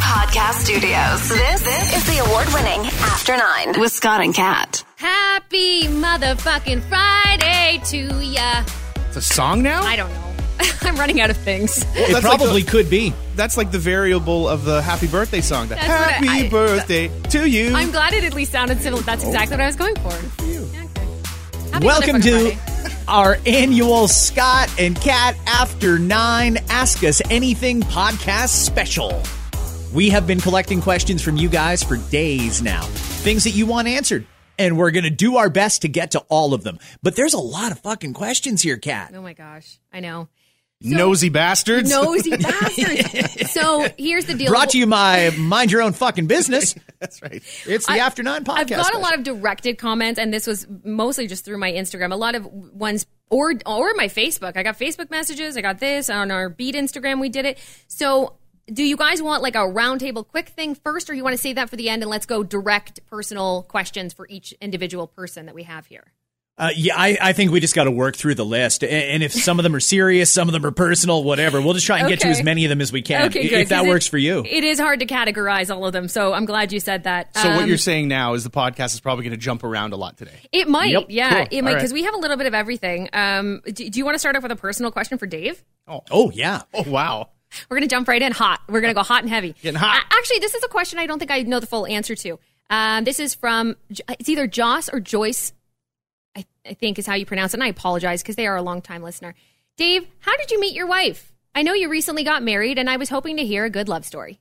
Podcast Studios. This, this is the award winning After Nine with Scott and Kat. Happy motherfucking Friday to ya. It's a song now? I don't know. I'm running out of things. It That's like probably the- could be. That's like the variable of the happy birthday song. The That's what I- happy I- birthday to you. I'm glad it at least sounded civil. That's oh. exactly what I was going for. Okay. Welcome to Friday. our annual Scott and Kat After Nine Ask Us Anything podcast special. We have been collecting questions from you guys for days now, things that you want answered. And we're going to do our best to get to all of them. But there's a lot of fucking questions here, Kat. Oh my gosh. I know. Nosy bastards. Nosy bastards. so here's the deal. Brought to you by Mind Your Own Fucking Business. That's right. It's the I- After Nine podcast. I've got a lot of directed comments, and this was mostly just through my Instagram. A lot of ones or or my Facebook. I got Facebook messages. I got this on our Beat Instagram. We did it. So, do you guys want like a roundtable quick thing first, or you want to save that for the end and let's go direct personal questions for each individual person that we have here? Uh, yeah, I, I think we just got to work through the list. A- And if some of them are serious, some of them are personal, whatever, we'll just try and get to as many of them as we can. Okay, good. If that 'cause it- works for you. it is hard to categorize all of them. So I'm glad you said that. So what Um, you're saying now is the podcast is probably going to jump around a lot today. It might, Yep, yeah, cool. it might because right. we have a little bit of everything. Um, do, do you want to start off with a personal question for Dave? Oh, oh, yeah. Oh wow. We're going to jump right in hot. We're going to go hot and heavy. Getting hot. A- actually, this is a question I don't think I know the full answer to. Um, this is from, it's either Joss or Joyce, I, I think is how you pronounce it. And I apologize because they are a long-time listener. Dave, how did you meet your wife? I know you recently got married, and I was hoping to hear a good love story.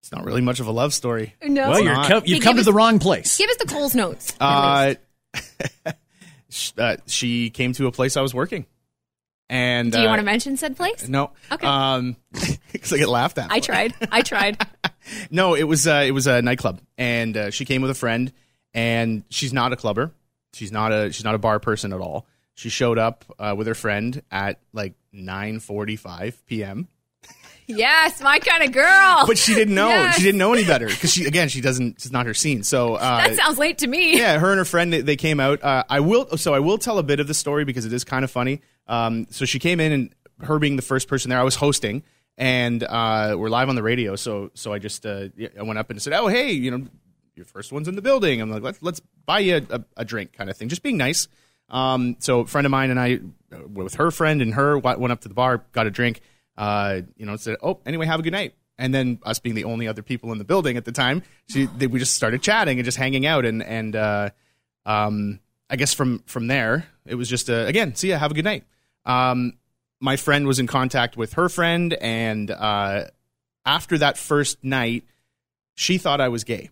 It's not really much of a love story. No. Well, you're not. co- you've Hey, come give to us- the wrong place. Give us the Coles notes. Uh, uh, she came to a place I was working, and Do you uh, want to mention said place? No. Okay. Um, because I get laughed at. I tried. I tried. No, it was uh, it was a nightclub, and uh, she came with a friend, and she's not a clubber. She's not a she's not a bar person at all. She showed up uh, with her friend at like nine forty five p.m. yes, my kind of girl. But she didn't know. Yes. She didn't know any better because she again she doesn't. It's not her scene. So uh, that sounds late to me. yeah, her and her friend they, they came out. Uh, I will so I will tell a bit of the story because it is kind of funny. Um, so she came in and her being the first person there, I was hosting and uh, we're live on the radio. So so I just uh, I went up and said, oh hey, you know, your first one's in the building. I'm like let's let's buy you a, a drink kind of thing, just being nice. Um, so a friend of mine and I, uh, with her friend and her, went up to the bar, got a drink. Uh, you know, said, oh anyway, have a good night. And then us being the only other people in the building at the time, she they, we just started chatting and just hanging out and and. Uh, um, I guess from from there, it was just a, again, see ya, have a good night. Um, my friend was in contact with her friend, and uh, after that first night, she thought I was gay.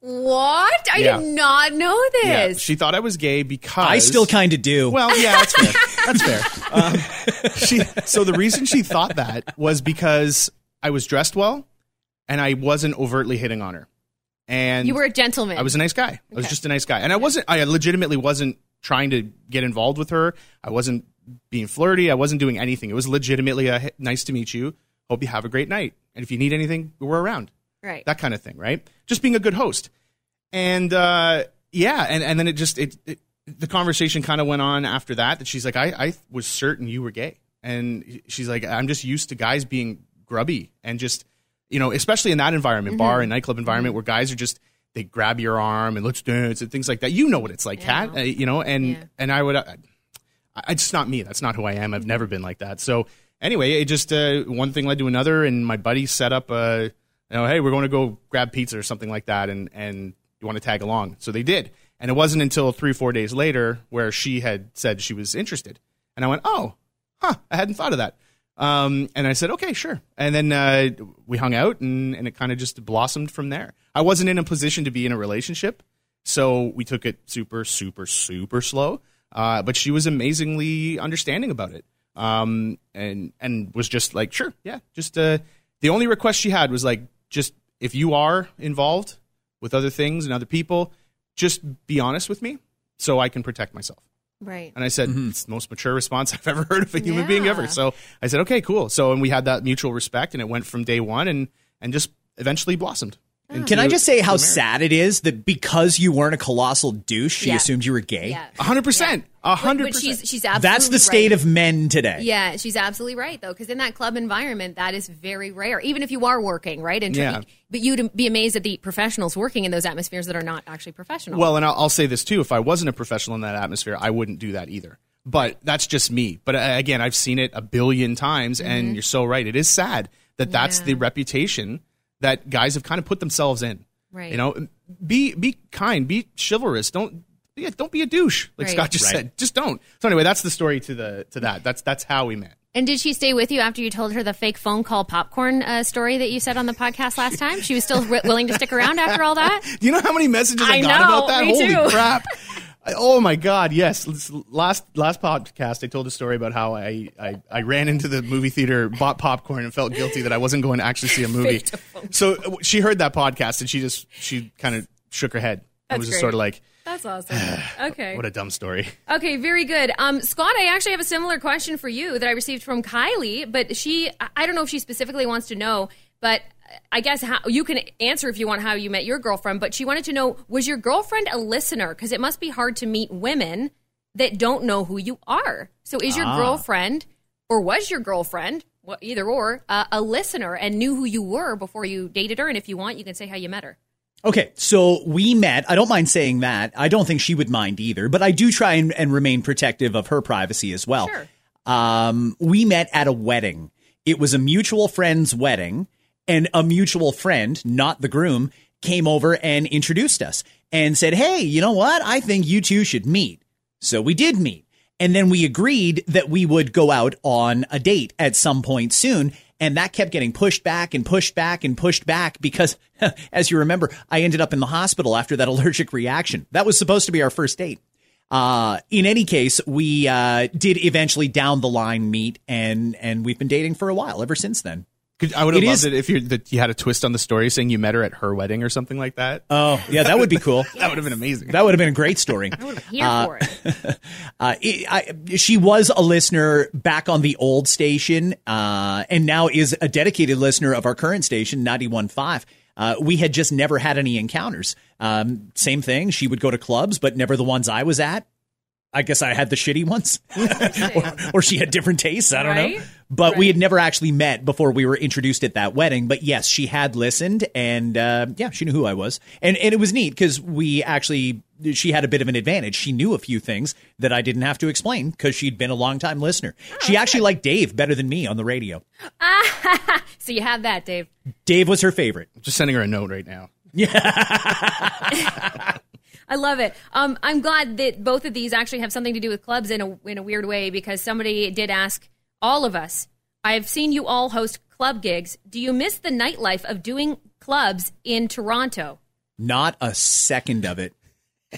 What? I Yeah. did not know Yeah, this. she thought I was gay because I still kind of do. Well, yeah, that's fair. That's fair. Um, she, so the reason she thought that was because I was dressed well, and I wasn't overtly hitting on her. And you were a gentleman. I was a nice guy. I was just a nice guy, and I wasn't. I legitimately wasn't trying to get involved with her. I wasn't being flirty. I wasn't doing anything. It was legitimately a "Hey, nice to meet you. Hope you have a great night. And if you need anything, we're around. right. That kind of thing, right? Just being a good host. And uh, yeah, and and then it just it, it the conversation kind of went on after that. That she's like, I I was certain you were gay, and she's like, I'm just used to guys being grubby and just you know, especially in that environment, bar and nightclub environment where guys are just they grab your arm and let's dance and things like that. You know what it's like, Yeah. Kat. Uh, you know, and Yeah. and I would, uh, I, it's not me. That's not who I am. I've never been like that. So anyway, it just uh, one thing led to another, and my buddy set up a, you know, hey, we're going to go grab pizza or something like that, and and you want to tag along? So they did, and it wasn't until three four days later where she had said she was interested, and I went, oh, huh, I hadn't thought of that. Um, and I said, okay, sure. And then uh, we hung out, and, and it kind of just blossomed from there. I wasn't in a position to be in a relationship, so we took it super, super, super slow. Uh, but she was amazingly understanding about it, um, and and was just like, sure, yeah. Just uh, the only request she had was like, just if you are involved with other things and other people, just be honest with me, so I can protect myself. Right. And I said, mm-hmm. it's the most mature response I've ever heard of a human being ever. So I said, okay, cool. So, and we had that mutual respect and it went from day one and, and just eventually blossomed. Can I just say how sad it is that because you weren't a colossal douche, she Yeah. assumed you were gay? Yeah. A hundred percent. A But, hundred but she's percent. she's absolutely That's the state right. of men today. Yeah, she's absolutely right though, because in that club environment, that is very rare. Even if you are working, right? And Yeah. but you'd be amazed at the professionals working in those atmospheres that are not actually professional. Well, and I'll, I'll say this too: if I wasn't a professional in that atmosphere, I wouldn't do that either. But that's just me. But uh, again, I've seen it a billion times, and you're so right. It is sad that that's Mm-hmm. Yeah. the reputation that guys have kind of put themselves in. Right. You know, be be kind, be chivalrous. Don't yeah, don't be a douche, like Right. Scott just Right. said. Just don't. So anyway, that's the story to the to that. That's that's how we met. and did she stay with you after you told her the fake phone call popcorn uh, story that you said on the podcast last time? She was still wi- willing to stick around after all that. Do you know how many messages I, I got know, about that? me Holy too. crap! Oh my god, yes. Last last podcast, I told a story about how I, I, I ran into the movie theater, bought popcorn, and felt guilty that I wasn't going to actually see a movie. So uh, she heard that podcast and she just she kind of shook her head. It was just sort of like, That's awesome. Okay. what a dumb story. Okay, very good. Um, Scott, I actually have a similar question for you that I received from Kylie, but she, I don't know if she specifically wants to know, but I guess how, you can answer if you want how you met your girlfriend, but she wanted to know was your girlfriend a listener? Because it must be hard to meet women that don't know who you are. So is your girlfriend, or was your girlfriend, well, either or, uh, a listener and knew who you were before you dated her? And if you want, you can say how you met her. Okay, so we met. I don't mind saying that. I don't think she would mind either, but I do try and, and remain protective of her privacy as well. Sure. Um, we met at a wedding. It was a mutual friend's wedding, and a mutual friend, not the groom, came over and introduced us and said, Hey, you know what? I think you two should meet. So we did meet. And then we agreed that we would go out on a date at some point soon. And that kept getting pushed back and pushed back and pushed back because, as you remember, I ended up in the hospital after that allergic reaction. That was supposed to be our first date. Uh, in any case, we uh, did eventually down the line meet, and and we've been dating for a while ever since then. Could, I would have It loved is- it if you that you had a twist on the story saying you met her at her wedding or something like that. Oh, yeah, that would be cool. that would have been amazing. That would have been a great story. Here for it. Uh, it, I, she was a listener back on the old station, uh, and now is a dedicated listener of our current station, 91.5. Uh, we had just never had any encounters. Um, same thing. She would go to clubs, but never the ones I was at. I guess I had the shitty ones, or, or she had different tastes. I don't know. Right? But we had never actually met before we were introduced at that wedding. But yes, she had listened, and uh, yeah, she knew who I was, and and it was neat because we actually she had a bit of an advantage. She knew a few things that I didn't have to explain because she'd been a long time listener. she actually liked Dave better than me on the radio. So you have that, Dave. Dave was her favorite. Just sending her a note right now. I love it. Um, I'm glad that both of these actually have something to do with clubs in a in a weird way because somebody did ask all of us. I've seen you all host club gigs. Do you miss the nightlife of doing clubs in Toronto? Not a second of it.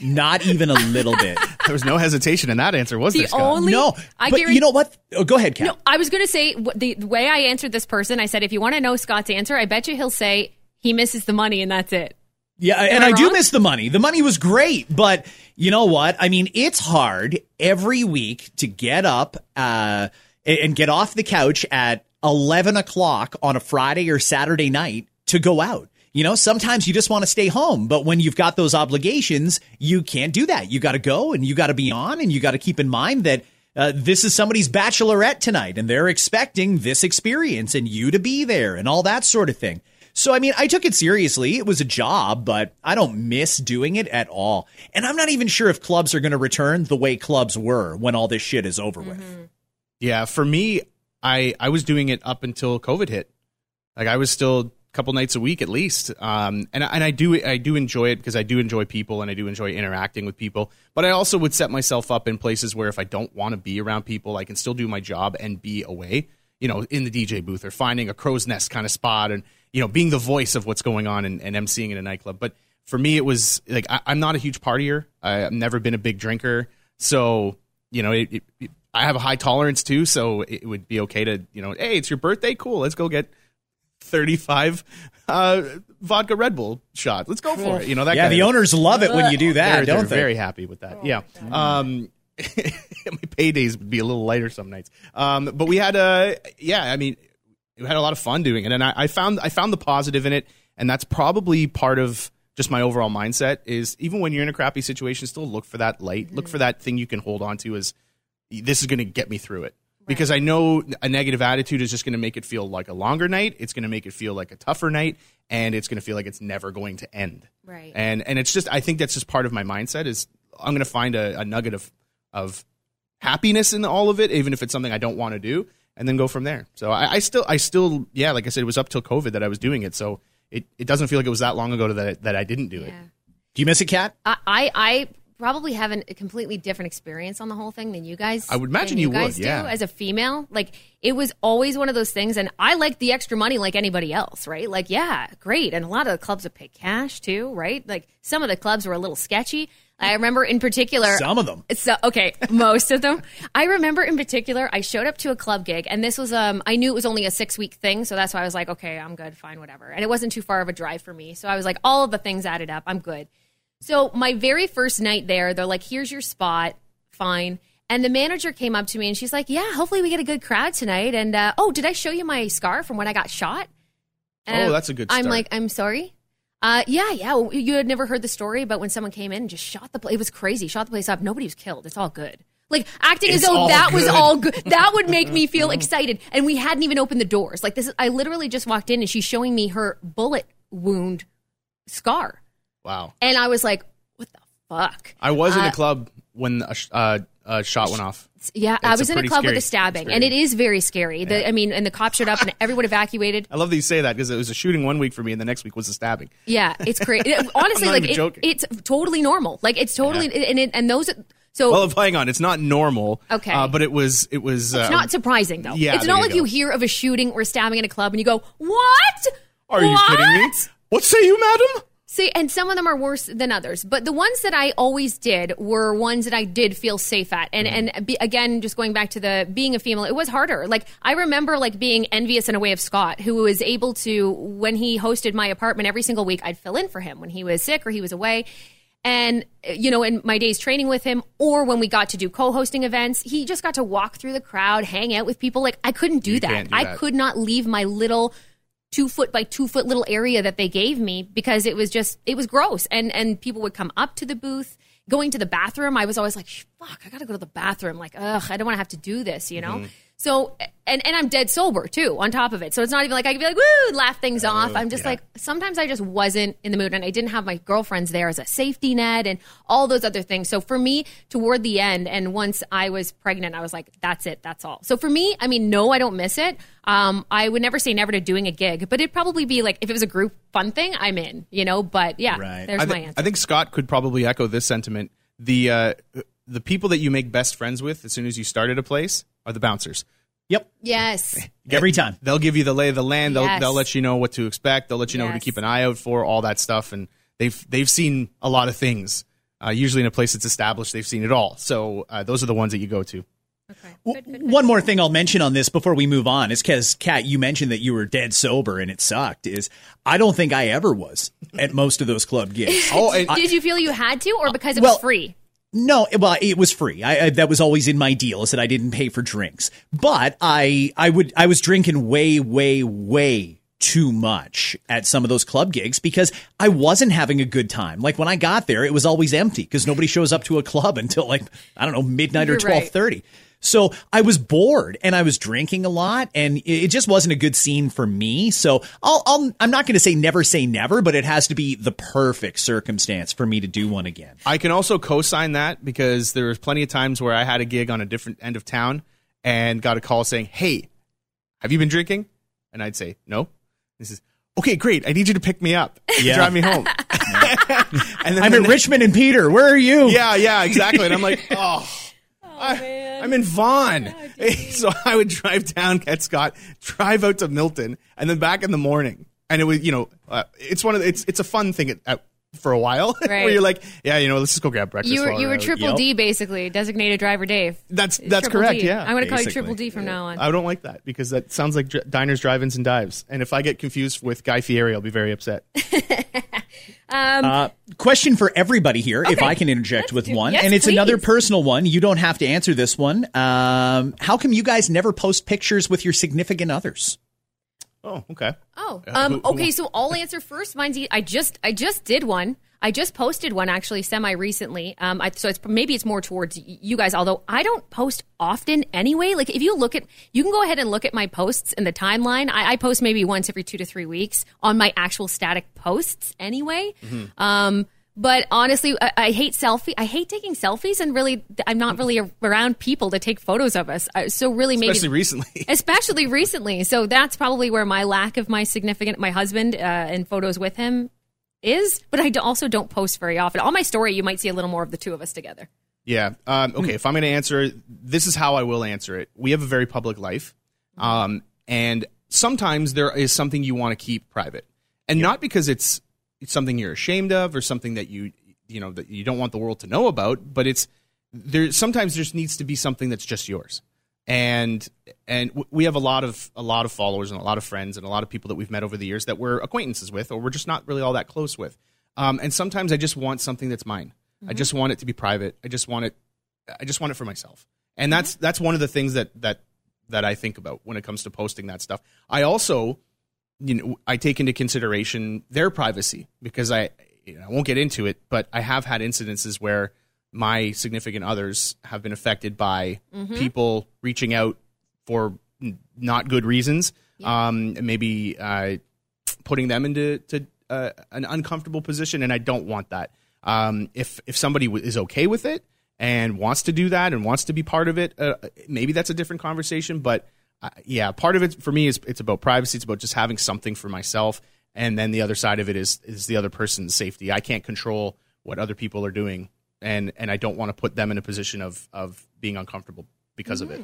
Not even a little bit. There was no hesitation in that answer, was The there, Scott? only no, I but guarantee- you know what? Oh, go ahead, Kat. No, I was going to say the, the way I answered this person. I said, if you want to know Scott's answer, I bet you he'll say he misses the money and that's it. Yeah, and I I, do miss the money. The money was great, but you know what? I mean, it's hard every week to get up uh, and get off the couch at eleven o'clock on a Friday or Saturday night to go out. You know, sometimes you just want to stay home, but when you've got those obligations, you can't do that. You got to go and you got to be on, and you got to keep in mind that. Uh, this is somebody's bachelorette tonight, and they're expecting this experience and you to be there and all that sort of thing. So, I mean, I took it seriously. It was a job, but I don't miss doing it at all. And I'm not even sure if clubs are going to return the way clubs were when all this shit is over with. Yeah, for me, I I was doing it up until COVID hit. Like I was still a couple nights a week at least. Um, and I- and I do I do enjoy it because I do enjoy people and I do enjoy interacting with people. But I also would set myself up in places where if I don't want to be around people, I can still do my job and be away. You know, in the DJ booth or finding a crow's nest kind of spot and you know being the voice of what's going on and, and emceeing in a nightclub. But for me, it was like I, I'm not a huge partier. I, I've never been a big drinker, so you know, it, it, I have a high tolerance too, so it would be okay to, you know, hey, it's your birthday, cool, let's go get 35 uh, vodka Red Bull shot. Let's go for it. You know, that Yeah, the owners love it when you do that, they're, don't they're they? very happy with that. yeah. Um, my paydays would be a little lighter some nights. Um, but we had a, yeah, I mean, we had a lot of fun doing it, and I, I found I found the positive in it. and that's probably part of just my overall mindset. Is even when you're in a crappy situation, still look for that light, look for that thing you can hold on to. As this is going to get me through it. Because I know a negative attitude is just going to make it feel like a longer night. It's going to make it feel like a tougher night, and it's going to feel like it's never going to end. Right. And and it's just I think that's just part of my mindset is I'm going to find a, a nugget of of happiness in all of it, even if it's something I don't want to do, and then go from there. So I, I still I still yeah, like I said, it was up till COVID that I was doing it. So it, it doesn't feel like it was that long ago that I, that I didn't do it. Do you miss it, Kat? I, I I probably have an, a completely different experience on the whole thing than you guys. I would imagine than you guys would, yeah. do as a female. Like it was always one of those things, and I like the extra money like anybody else, right? Like yeah, great, and a lot of the clubs would pay cash too, right? Like some of the clubs were a little sketchy. I remember in particular Some of them. so okay, most of them. I remember in particular, I showed up to a club gig, and this was um, I knew it was only a six week thing, so that's why I was like, okay, I'm good, fine, whatever. And it wasn't too far of a drive for me, so I was like, all of the things added up, I'm good. So my very first night there, they're like, here's your spot, fine. And the manager came up to me and she's like, yeah, hopefully we get a good crowd tonight. And uh, oh, did I show you my scar from when I got shot? And Oh, that's a good I'm like, I'm sorry. Uh, yeah, yeah. You had never heard the story, but when someone came in and just shot the place, it was crazy. Shot the place up. Nobody was killed. It's all good. Like acting as though that was all good. That would make me feel excited. And we hadn't even opened the doors. Like this, is, I literally just walked in and she's showing me her bullet wound scar, Wow. and I was like, "What the fuck?" I was in Uh, a club when a, sh- uh, a shot went off. Yeah, I was in a club with a stabbing, and it is very scary. The, I mean, and the cops showed up, and everyone evacuated. I love that you say that because it was a shooting one week for me, and the next week was a stabbing. Yeah, it's crazy. Honestly, like it, it's totally normal. Like it's totally and it, and those. So Well, hang on, it's not normal. Okay. uh, but it was. It was. it's uh, not surprising though. yeah, it's not like go. you hear of a shooting or stabbing in a club and you go, "What? Are you kidding me? What say you, madam? See, and some of them are worse than others. But the ones that I always did were ones that I did feel safe at. And Mm-hmm. and be, again, just going back to the being a female, it was harder. Like I remember like being envious in a way of Scott, who was able to when he hosted my apartment every single week, I'd fill in for him when he was sick or he was away. And you know, in my days training with him, or when we got to do co-hosting events, he just got to walk through the crowd, hang out with people. Like I couldn't do that. do I could not leave my little two foot by two foot little area that they gave me because it was just it was gross. And and people would come up to the booth going to the bathroom. I was always like fuck i gotta go to the bathroom. Like ugh i don't want to have to do this you know mm-hmm. So and and i'm dead sober too on top of it so it's not even like i could be like woo laugh things off i'm just yeah. like sometimes i just wasn't in the mood and i didn't have my girlfriends there as a safety net and all those other things so for me toward the end and once i was pregnant i was like that's it that's all so for me i mean no i don't miss it um, I would never say never to doing a gig, but it'd probably be like if it was a group fun thing, I'm in, you know. But yeah, Right. there's I, my answer. I think Scott could probably echo this sentiment. The uh, the people that you make best friends with as soon as you start at a place are the bouncers. Yep. yes, Every time. They'll give you the lay of the land. They'll Yes. they'll let you know what to expect. They'll let you know who to keep an eye out for. All that stuff, and they've they've seen a lot of things. Uh, usually in a place that's established, they've seen it all. So uh, those are the ones that you go to. okay. W- One more thing I'll mention on this before we move on is because Kat, you mentioned that you were dead sober and it sucked. Is I don't think I ever was at most of those club gigs. Oh, and Did you feel you had to, or because it well, was free? No, well, it was free. I, I that was always in my deal is that I didn't pay for drinks. But I I would I was drinking way way way too much at some of those club gigs because I wasn't having a good time. Like when I got there, it was always empty because nobody shows up to a club until like I don't know midnight or You're right. twelve thirty. So I was bored and I was drinking a lot and it- just wasn't a good scene for me. So I'll, I'll I'm not going to say never say never, but it has to be the perfect circumstance for me to do one again. I can also co-sign that because there was plenty of times where I had a gig on a different end of town and got a call saying, "Hey, have you been drinking?" And I'd say, "No." This is okay. Great. I need you to pick me up. Yeah. drive me home. and then I'm the in Richmond and Peter. Where are you? Yeah, yeah, exactly. And I'm like, oh. I, am in Vaughan. so I would drive down, Scott, drive out to Milton, and then back in the morning. And it was, you know, uh, it's one of the, it's it's a fun thing at, at, for a while right. where you're like, yeah, you know, let's just go grab breakfast. You were you we're were triple Yep. D basically, designated driver Dave. That's that's Triple correct. D. Yeah, I'm going to call you. Triple D from now on. I don't like that because that sounds like diners, drive-ins, and dives. And if I get confused with Guy Fieri, I'll be very upset. Uh, question for everybody here, if I can interject with do- one, yes, and it's another personal one. You don't have to answer this one. Um, how come you guys never post pictures with your significant others? Oh, okay. Oh, um, okay. So I'll answer first. Mine's I just I just did one. I just posted one actually semi recently. Um, I, so it's maybe it's more towards you guys. Although I don't post often anyway. Like if you look at, you can go ahead and look at my posts in the timeline. I, I post maybe once every two to three weeks on my actual static posts anyway. Um, but honestly, I, I hate selfie. I hate taking selfies, and really, I'm not really around people to take photos of us. Uh, So really, maybe Especially recently. especially recently. So that's probably where my lack of my significant, my husband, uh, and photos with him is. But I also don't post very often. On my story, you might see a little more of the two of us together. Yeah. Um, okay. If I'm going to answer, this is how I will answer it. We have a very public life, um, and sometimes there is something you want to keep private, and not because it's something you're ashamed of or something that you you know that you don't want the world to know about, but it's there. Sometimes there needs to be something that's just yours, and and we have a lot of a lot of followers and a lot of friends and a lot of people that we've met over the years that we're acquaintances with or we're just not really all that close with. Um, and sometimes I just want something that's mine. I just want it to be private. I just want it. I just want it for myself. And that's that's one of the things that that that I think about when it comes to posting that stuff. I also, you know, I take into consideration their privacy because I you know, I won't get into it, but I have had incidences where my significant others have been affected by people reaching out for n- not good reasons. Um, maybe uh, putting them into to, uh, an uncomfortable position, and I don't want that. Um, if if somebody w- is okay with it and wants to do that and wants to be part of it, uh, maybe that's a different conversation. But uh, yeah, part of it for me is it's about privacy. It's about just having something for myself, and then the other side of it is is the other person's safety. I can't control what other people are doing, and and I don't want to put them in a position of of being uncomfortable because of it.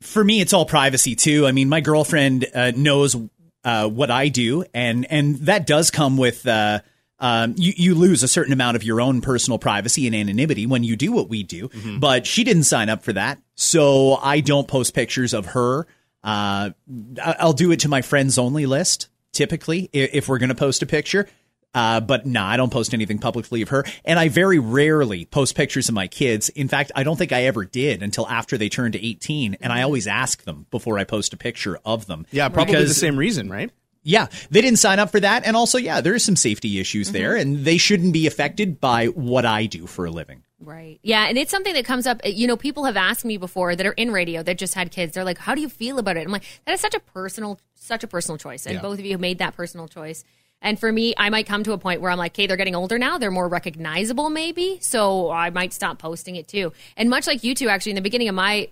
for me, it's all privacy too. I mean, my girlfriend uh, knows uh, what I do, and and that does come with. Uh, um, you, you lose a certain amount of your own personal privacy and anonymity when you do what we do, but she didn't sign up for that. So I don't post pictures of her. Uh, I'll do it to my friends only list typically if we're going to post a picture. Uh, but no, I don't post anything publicly of her. And I very rarely post pictures of my kids. In fact, I don't think I ever did until after they turned 18. And I always ask them before I post a picture of them. Yeah, probably the same reason, right? Yeah, they didn't sign up for that. And also, yeah, there are some safety issues there, and they shouldn't be affected by what I do for a living. Right. Yeah, and it's something that comes up. You know, people have asked me before that are in radio that just had kids. They're like, "How do you feel about it?" I'm like, "That is such a personal, such a personal choice." And Yeah. both of you have made that personal choice. And for me, I might come to a point where I'm like, "Okay, they're getting older now. They're more recognizable, maybe." So I might stop posting it too. And much like you two, actually, in the beginning of my,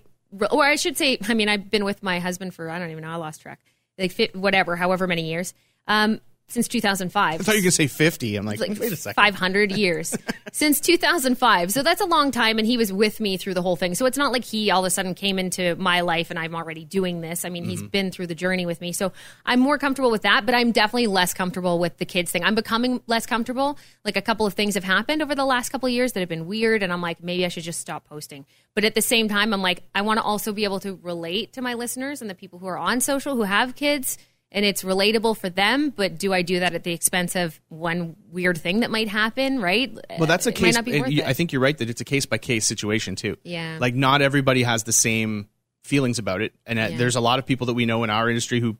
or I should say, I mean, I've been with my husband for I don't even know. I lost track. Like fit, whatever, however many years. Um, since 2005. I thought you gonna say fifty. I'm like, like wait a second. 500 years. Since 2005 so that's a long time and he was with me through the whole thing. So it's not like he all of a sudden came into my life and i'm already doing this. I mean he's mm-hmm. been through the journey with me. So i'm more comfortable with that but i'm definitely less comfortable with the kids thing. I'm becoming less comfortable. Like a couple of things have happened over the last couple of years that have been weird and i'm like maybe i should just stop posting. But at the same time i'm like i want to also be able to relate to my listeners and the people who are on social who have kids and it's relatable for them, but do I do that at the expense of one weird thing that might happen, right? Well, that's a It case. not be and worth you- I think you're right that it's a case by case situation too. Yeah. Like not everybody has the same feelings about it, and uh, Yeah. there's a lot of people that we know in our industry who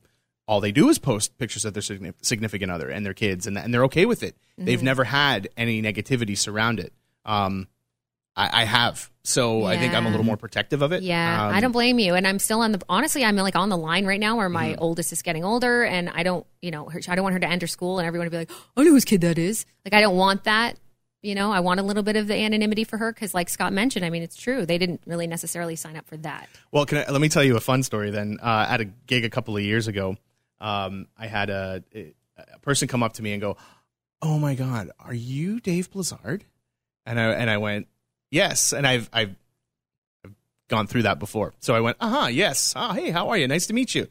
all they do is post pictures of their significant other and their kids, and and they're okay with it. They've Mm-hmm. never had any negativity surround it. Um, I, I have, so I think I'm a little more protective of it. Yeah, Um, I don't blame you. And I'm still on the honestly, I'm like on the line right now where my Mm-hmm. oldest is getting older, and I don't, you know, her, I don't want her to enter school and everyone to be like, I know whose kid that is. Like, I don't want that. You know, I want a little bit of the anonymity for her because, like Scott mentioned, I mean, it's true. They didn't really necessarily sign up for that. Well, can I, let me tell you a fun story. Then, uh, at a gig a couple of years ago, um, I had a, a person come up to me and go, "Oh my God, are you Dave Blizzard?" And I and I went, "Yes." And I've I've, I've gone through that before, so I went, "Uh huh, yes. Oh, hey, how are you? Nice to meet you."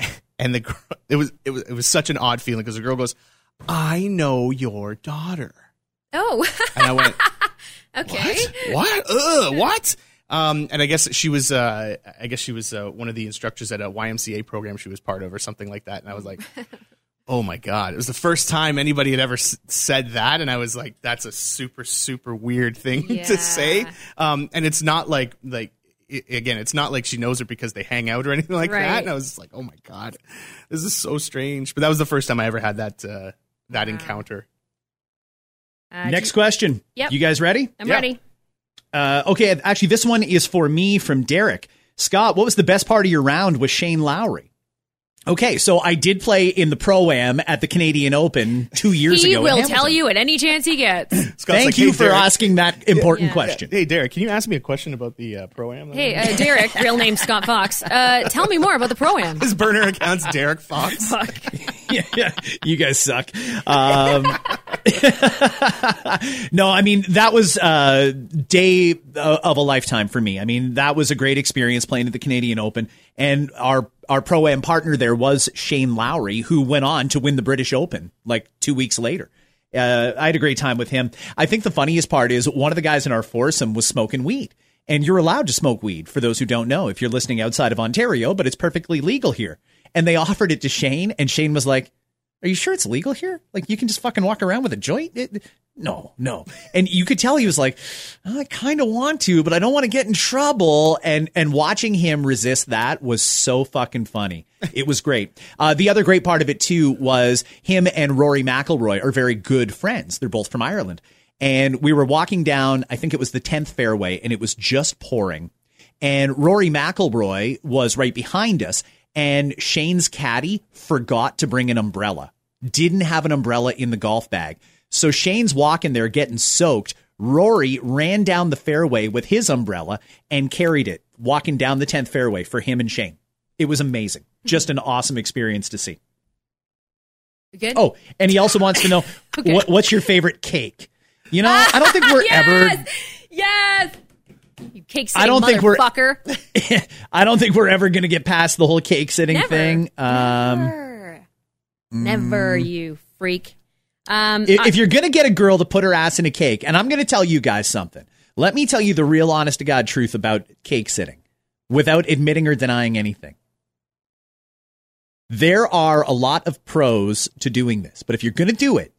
And the girl, it was it was it was such an odd feeling because the girl goes, "I know your daughter," Oh, and I went. okay. What? What? Ugh, what? Um, and I guess she was, uh, I guess she was uh, one of the instructors at a YMCA program she was part of, or something like that. And I was like, oh my god, it was the first time anybody had ever s- said that, and I was like, that's a super, super weird thing Yeah. to say. Um, and it's not like like i again, it's not like she knows her because they hang out or anything like Right. that. And I was just like, oh my god, this is so strange. But that was the first time I ever had that uh, that encounter. Uh, Next question. Yep. You guys ready? I'm Yeah. ready. Uh, okay, actually, this one is for me from Derek. Scott, what was the best part of your round with Shane Lowry? Okay, so I did play in the Pro Am at the Canadian Open two years He ago. He will tell you at any chance he gets. Scott's Thank like, you "Hey, for Derek." asking that important Yeah. question. Hey Derek, can you ask me a question about the uh, pro am? hey, uh, Derek, real name Scott Fox. Uh, tell me more about the pro am. his burner account's Derek Fox. yeah, yeah, you guys suck. Um, no, I mean that was a day uh, of a lifetime for me. I mean that was a great experience playing at the Canadian Open, and our our pro am partner there was Shane Lowry, who went on to win the British Open like two weeks later. Uh, I had a great time with him. I think the funniest part is one of the guys in our foursome was smoking weed. And you're allowed to smoke weed for those who don't know if you're listening outside of Ontario, but it's perfectly legal here. And they offered it to Shane, and Shane was like, Are you sure it's legal here? Like, you can just fucking walk around with a joint? It- no, no. And you could tell he was like, I kind of want to, but I don't want to get in trouble. And and watching him resist that was so fucking funny. It was great. Uh, the other great part of it too was him and Rory McIlroy are very good friends. They're both from Ireland. And we were walking down, I think it was the 10th fairway, and it was just pouring. And Rory McIlroy was right behind us, and Shane's caddy forgot to bring an umbrella. Didn't have an umbrella in the golf bag. So Shane's walking there getting soaked. Rory ran down the fairway with his umbrella and carried it, walking down the 10th fairway for him and Shane. It was amazing. Just an awesome experience to see. Good. Oh, and he also wants to know Okay. what, what's your favorite cake? You know, I don't think we're ever yes! Yes. You cake I don't think we're-. I don't think we're ever going to get past the whole cake sitting Never. thing. Um, Never. Never, you freak. Um, if, I- if you're going to get a girl to put her ass in a cake, and I'm going to tell you guys something. Let me tell you the real honest to God truth about cake sitting without admitting or denying anything. There are a lot of pros to doing this, but if you're going to do it,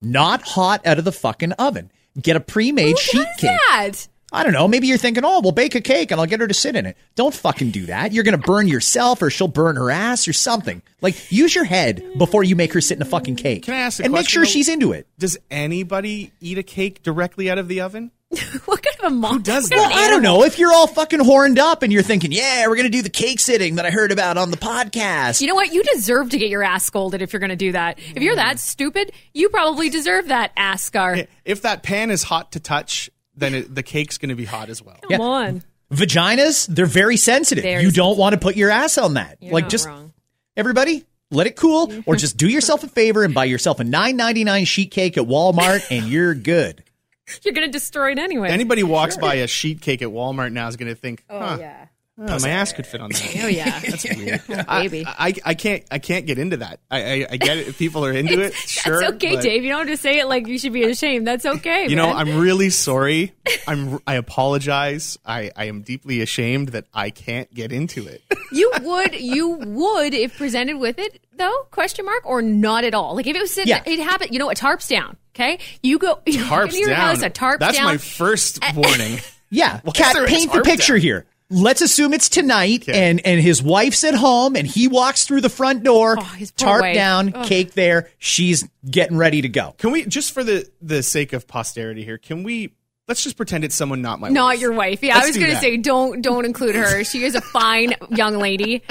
not hot out of the fucking oven. Get a pre-made sheet cake. that? I don't know. Maybe you're thinking, oh, we'll bake a cake and I'll get her to sit in it. Don't fucking do that. You're going to burn yourself or she'll burn her ass or something. Like, use your head before you make her sit in a fucking cake. Can I ask a And make sure she's into it. Does anybody eat a cake directly out of the oven? What kind of a mom? does what kind of that? an I don't know. If you're all fucking horned up and you're thinking, yeah, we're going to do the cake sitting that I heard about on the podcast. You know what? You deserve to get your ass scolded if you're going to do that. If you're that stupid, you probably deserve that ass scar. If that pan is hot to touch, then it, the cake's going to be hot as well. Come on. Vaginas, they're very sensitive. Very you don't want to put your ass on that. You're like, not just wrong. everybody, let it cool or just do yourself a favor and buy yourself a $9.99 sheet cake at Walmart and you're good. You're going to destroy it anyway. Anybody walks by a sheet cake at Walmart now is going to think, oh, huh, oh, yeah. Oh, my ass could fit on that. Oh, yeah. That's weird. baby. I, I, I can't I can't get into that. I, I, I get it if people are into it. Sure, That's okay, but, Dave. You don't have to say it like you should be ashamed. That's okay. You know. I'm really sorry. I'm I apologize. I, I am deeply ashamed that I can't get into it. you would, you would if presented with it, though? Question mark or not at all? Like if it was sitting, Yeah. it happened. You know, a tarp's down. Okay, you go Tarps in your down. house. A tarp's That's down. my first warning. Yeah, Why is Kat, there a paint the picture down? here. Let's assume it's tonight, Okay. and and his wife's at home, and he walks through the front door, Oh, his tarp wife. down, Ugh. cake there. She's getting ready to go. Can we just for the the sake of posterity here? Can we let's just pretend it's someone not my Not wife. your wife. Yeah, Let's I was going to that. say don't don't include her. She is a fine young lady.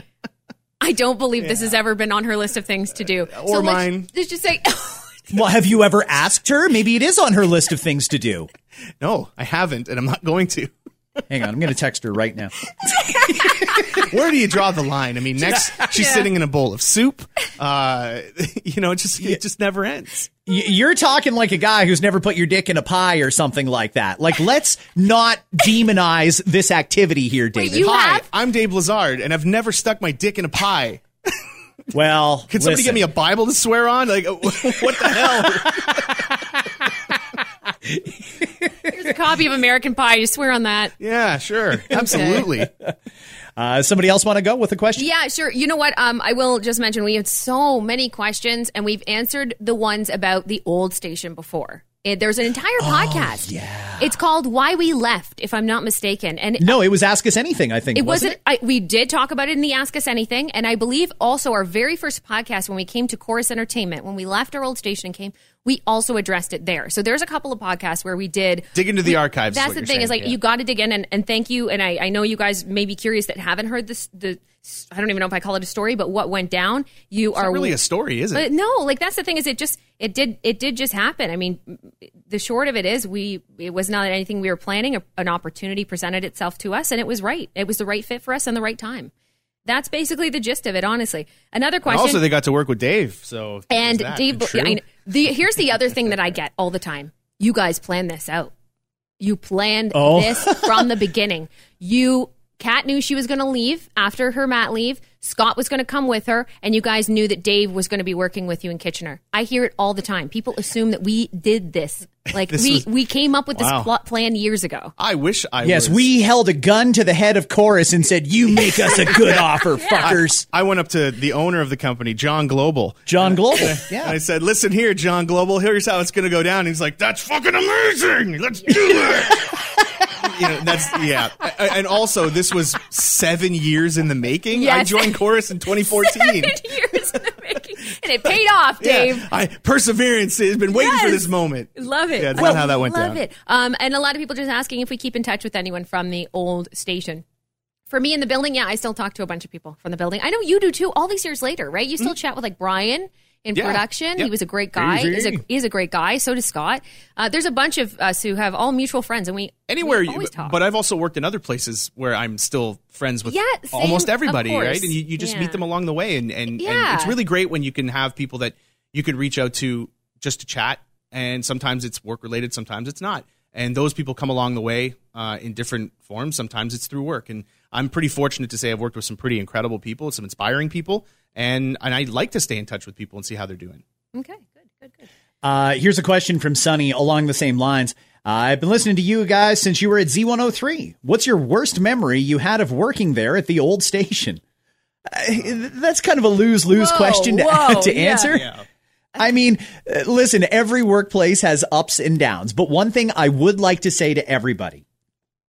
I don't believe this has ever been on her list of things to do. Or let's- mine. Let's just say Well, have you ever asked her? Maybe it is on her list of things to do. No, I haven't, and I'm not going to. Hang on, I'm going to text her right now. Where do you draw the line? I mean, next she's Yeah. sitting in a bowl of soup. Uh, you know, it just it just never ends. You're talking like a guy who's never put your dick in a pie or something like that. Like, let's not demonize this activity here, David. you Hi, have? I'm Dave Blizzard, and I've never stuck my dick in a pie. well, Can somebody listen. give me a Bible to swear on? Like, what the hell? Here's a copy of American Pie. You swear on that. Yeah, sure, absolutely. Uh, somebody else want to go with a question? Yeah, sure. You know what? Um, I will just mention we had so many questions, and we've answered the ones about the old station before. It, there's an entire oh, podcast. Oh, yeah. It's called Why We Left, if I'm not mistaken. And No, it was Ask Us Anything, I think. it wasn't wasn't. I, we did talk about it in the Ask Us Anything, and I believe also our very first podcast when we came to Corus Entertainment, when we left our old station and came, we also addressed it there. So there's a couple of podcasts where we did Dig into the we- archives is That's what the you're thing is like yeah. you got to dig in, and, and thank you. And I, I know you guys may be curious that haven't heard this. The I don't even know if I call it a story, but what went down? You It's are not really a story, is uh, it? no, like that's the thing is it just it did it did just happen. I mean, the short of it is we it was not anything we were planning. A, an opportunity presented itself to us, and it was right. It was the right fit for us and the right time. That's basically the gist of it, honestly. Another And question. also, they got to work with Dave. So and Dave, true? I, the here's the other thing that I get all the time. You guys planned this out. You planned Oh. this from the beginning. You Kat knew she was going to leave after her mat leave. Scott was going to come with her, and you guys knew that Dave was going to be working with you in Kitchener. I hear it all the time. People assume that we did this. Like This we was- we came up with this plot plan years ago. I wish I Yes, was. we held a gun to the head of Corus and said, You make us a good offer, fuckers. I went up to the owner of the company, John Global. John Global. And Yeah. I said, "Listen here, John Global. Here's how it's going to go down." He's like, "That's fucking amazing. Let's do it." You know, that's yeah. And also, this was seven years in the making. I joined Corus in 2014. Seven Years in the making. and it paid off, Dave. Yeah, I perseverance has been waiting for this moment. Love it. Yeah, I not how that went love down. it. Um, and a lot of people just asking if we keep in touch with anyone from the old station. For me in the building, yeah, I still talk to a bunch of people from the building. I know you do too. All these years later, right? You still chat with like Brian in? Yeah. production. Yep. He was a great guy. Easy. He's a he's a great guy. So does Scott. Uh, there's a bunch of us who have all mutual friends, and we Anywhere, we you, always talk. but I've also worked in other places where I'm still friends with Yeah, same, almost everybody, right? And you, you just Yeah. meet them along the way, and and, and it's really great when you can have people that you can reach out to just to chat. And sometimes it's work related, sometimes it's not. And those people come along the way uh, in different forms. Sometimes it's through work, and I'm pretty fortunate to say I've worked with some pretty incredible people, some inspiring people, and and I like to stay in touch with people and see how they're doing. okay, good, good, good. Uh, here's a question from Sunny along the same lines. Uh, I've been listening to you guys since you were at Z103. What's your worst memory you had of working there at the old station? Uh, that's kind of a lose lose question to, whoa, to yeah. answer. I mean, uh, listen, every workplace has ups and downs, but one thing I would like to say to everybody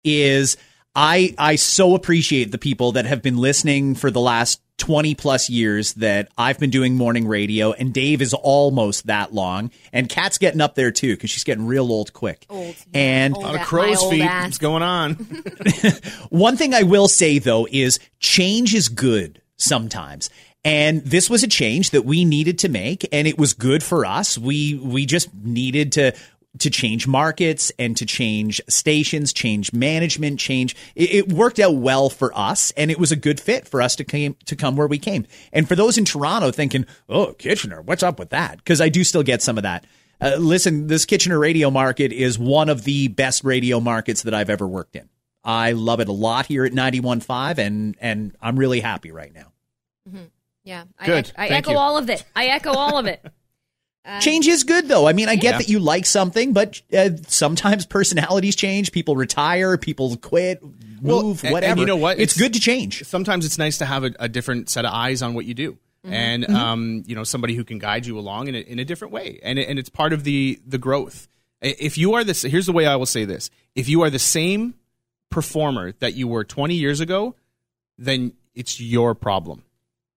is I I so appreciate the people that have been listening for the last 20 plus years that I've been doing morning radio and Dave is almost that long and Kat's getting up there too cuz she's getting real old quick. Old, and old A lot of crow's feet. ass. What's going on? One thing I will say though is change is good sometimes. And this was a change that we needed to make and it was good for us. We we just needed to to change markets and to change stations, change management, change it, it worked out well for us and it was a good fit for us to came to come where we came. And for those in Toronto thinking, "Oh, Kitchener, what's up with that?" because I do still get some of that. Uh, listen, this Kitchener radio market is one of the best radio markets that I've ever worked in. I love it a lot here at 91.5 and and I'm really happy right now. Yeah, I, Good. I, Thank echo you. all of it. I echo all of it. Change is good though. I mean, I get Yeah. that you like something, but uh, sometimes personalities change, people retire, people quit, Well, move, and- and whatever. you know what? It's, It's- good to change. sometimes it's nice to have a, a different set of eyes on what you do and um, you know somebody who can guide you along in a, in a different way and, and it's part of the the growth if you are this here's the way i will say this if you are the same performer that you were 20 years ago then it's your problem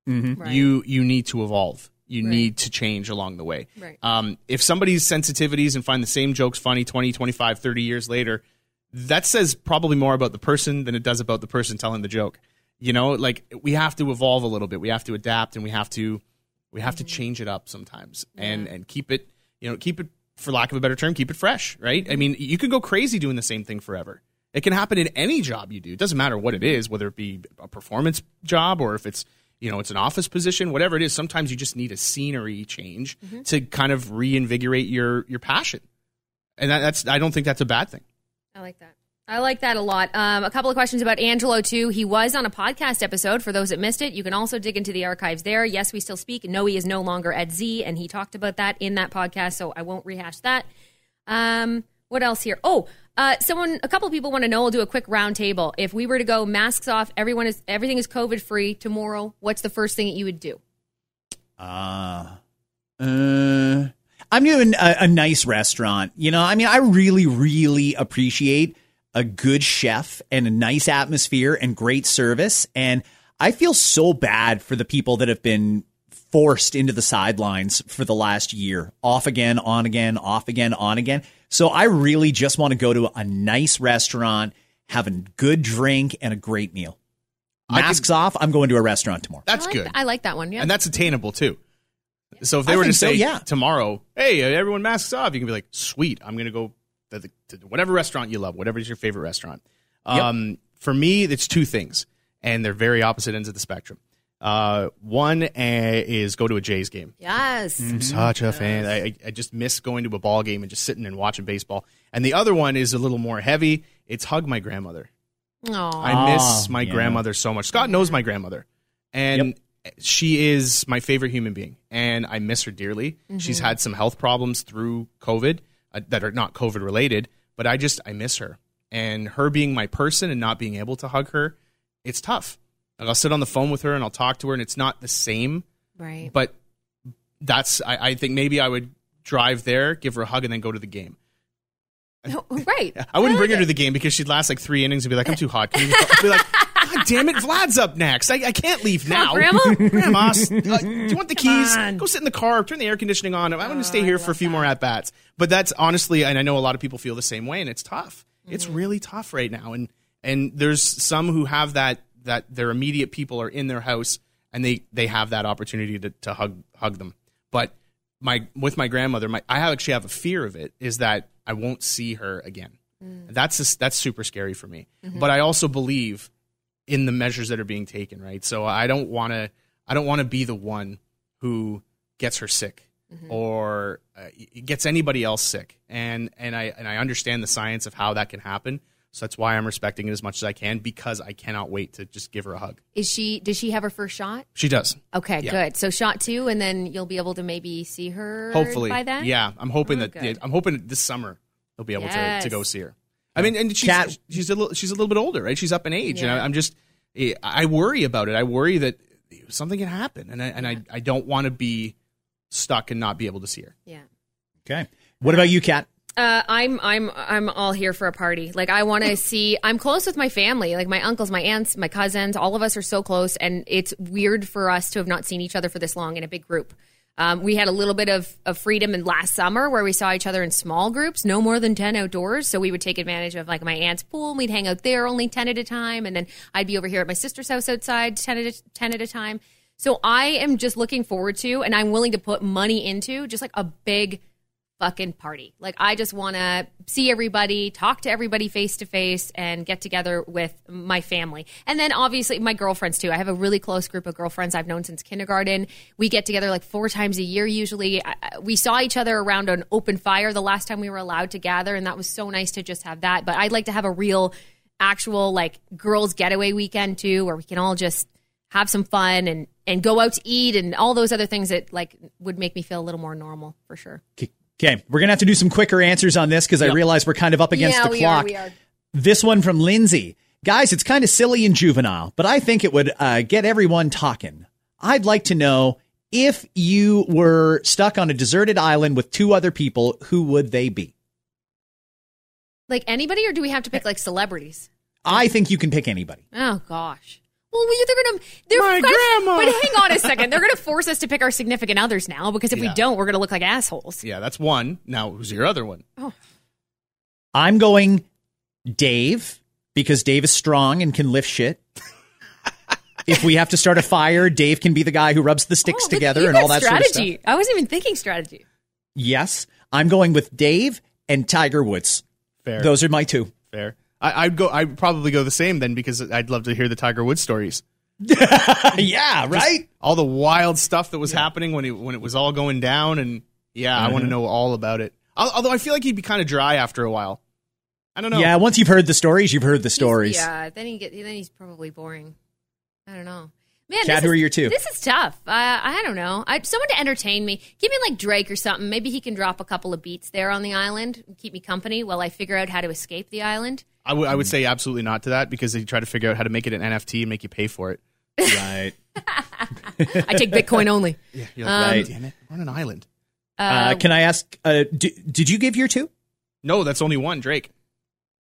Right. you you need to evolve you Right. need to change along the way. Right. um, if somebody's sensitivities and find the same jokes funny 20 25 30 years later that says probably more about the person than it does about the person telling the joke. You know like we have to evolve a little bit. We have to adapt and we have to we have to change it up sometimes and and keep it you know keep it for lack of a better term keep it fresh right? I mean you can go crazy doing the same thing forever. It can happen in any job you do. It doesn't matter what it is whether it be a performance job or if it's you know it's an office position whatever it is sometimes you just need a scenery change to kind of reinvigorate your your passion and that, that's i don't think that's a bad thing I like that. I like that a lot. Um, a couple of questions about Angelo too. He was on a podcast episode. For those that missed it, you can also dig into the archives there. Yes, we still speak. No, he is no longer at Z, and he talked about that in that podcast. So I won't rehash that. Um, what else here? Oh, uh, someone, a couple people want to know. We'll do a quick round table. If we were to go masks off, everyone is everything is COVID free tomorrow. What's the first thing that you would do? Uh, uh, I'm doing a, a nice restaurant. You know, I mean, I really, really appreciate a good chef and a nice atmosphere and great service. And I feel so bad for the people that have been forced into the sidelines for the last year off again, on again, off again, on again. So I really just want to go to a nice restaurant, have a good drink, and a great meal. I could- Masks off, I'm going to a restaurant tomorrow. That's I like, good. th- I like that one. Yeah. and that's attainable too. So if they I were to think so, say yeah. tomorrow, hey, everyone masks off, you can be like, sweet, I'm going to go to, the, to whatever restaurant you love, whatever is your favorite restaurant. Um, For me, it's two things, and they're very opposite ends of the spectrum. Uh, one uh, is go to a Jays game. yes. I'm such a fan. I, I- I just miss going to a ball game and just sitting and watching baseball. And the other one is a little more heavy. It's hug my grandmother. Aw. I miss Oh, my yeah. grandmother so much. Scott knows my grandmother, and she is my favorite human being, and I miss her dearly. She's had some health problems through COVID uh, that are not COVID related, but I just I miss her, and her being my person and not being able to hug her, it's tough. Like I'll sit on the phone with her and I'll talk to her, and it's not the same. right. But that's I, I think maybe I would drive there, give her a hug, and then go to the game. No, right. I wouldn't bring like her to the game because she'd last like three innings and be like, "I'm too hot." Can you I'd be like, "God damn it, Vlad's up next. I, I can't leave now." on, Grandma. Grandma, uh, do you want the keys? Go sit in the car. Turn the air conditioning on. I'm going to stay here for a few more at bats. But that's honestly, and I know a lot of people feel the same way, and it's tough. It's really tough right now, and and there's some who have that that their immediate people are in their house and they they have that opportunity to, to hug hug them. But my with my grandmother, my I actually have a fear of it is that I won't see her again. Mm. That's just, that's super scary for me. Mm-hmm. But I also believe in the measures that are being taken, right? So I don't want to I don't want to be the one who gets her sick mm-hmm. or uh, gets anybody else sick. And and I and I understand the science of how that can happen. So that's why I'm respecting it as much as I can because I cannot wait to just give her a hug. Is she? Does she have her first shot? She does. Okay, Yeah. good. So shot two, and then you'll be able to maybe see her. Hopefully. by then. Yeah, I'm hoping Oh, that good. I'm hoping this summer they'll be able to, to go see her. I mean, and she's Cat- she's a little she's a little bit older, right? She's up in age, and Yeah. I, I'm just I worry about it. I worry that something can happen, and I, and I I don't want to be stuck and not be able to see her. Yeah. Okay. What about you, Kat? Uh, I'm I'm I'm all here for a party. Like I want to see. I'm close with my family, like my uncles, my aunts, my cousins. All of us are so close, and it's weird for us to have not seen each other for this long in a big group. Um, we had a little bit of, of freedom in last summer where we saw each other in small groups, no more than 10 outdoors. So we would take advantage of like my aunt's pool and we'd hang out there only 10 at a time. And then I'd be over here at my sister's house outside 10 at a, 10 at a time. So I am just looking forward to and I'm willing to put money into just like a big fucking party. Like I just want to see everybody, talk to everybody face to face and get together with my family. And then obviously my girlfriends too. I have a really close group of girlfriends I've known since kindergarten. We get together like four times a year usually. We saw each other around an open fire the last time we were allowed to gather and that was so nice to just have that. But I'd like to have a real actual like girls getaway weekend too where we can all just have some fun and and go out to eat and all those other things that like would make me feel a little more normal for sure. Okay, we're gonna have to do some quicker answers on this because I realize we're kind of up against Yeah, the we clock. are, we are. This one from Lindsay, guys, it's kind of silly and juvenile, but I think it would uh, get everyone talking. I'd like to know if you were stuck on a deserted island with two other people, who would they be? Like anybody, or do we have to pick like celebrities? I think you can pick anybody. Oh gosh. Well, we, they're gonna. They're My gonna, grandma. But hang on a second. They're gonna force us to pick our significant others now because if we don't, we're gonna look like assholes. Yeah, that's one. Now, who's your other one? Oh. I'm going Dave because Dave is strong and can lift shit. if we have to start a fire, Dave can be the guy who rubs the sticks Oh, together and all that sort of stuff. strategy. I wasn't even thinking strategy. Yes, I'm going with Dave and Tiger Woods. Fair. Those are my two. Fair. I, I'd go. I'd probably go the same then because I'd love to hear the Tiger Woods stories. yeah, right? All the wild stuff that was happening when it when it was all going down, and yeah, I want to know all about it. Although I feel like he'd be kind of dry after a while. I don't know. Yeah, once you've heard the stories, you've heard the stories. Yeah. Then he get. Then he's probably boring. I don't know. Man, Kat, this who is- are your two? This is tough. Uh, I don't know. I, someone to entertain me. Give me like Drake or something. Maybe he can drop a couple of beats there on the island, and keep me company while I figure out how to escape the island. I would I would say absolutely not to that because they try to figure out how to make it an NFT and make you pay for it. Right. I take Bitcoin only. Yeah, you're like, Right. damn it, we're on an island. Uh, can I ask? Uh, d- did you give your two? No, that's only one, Drake.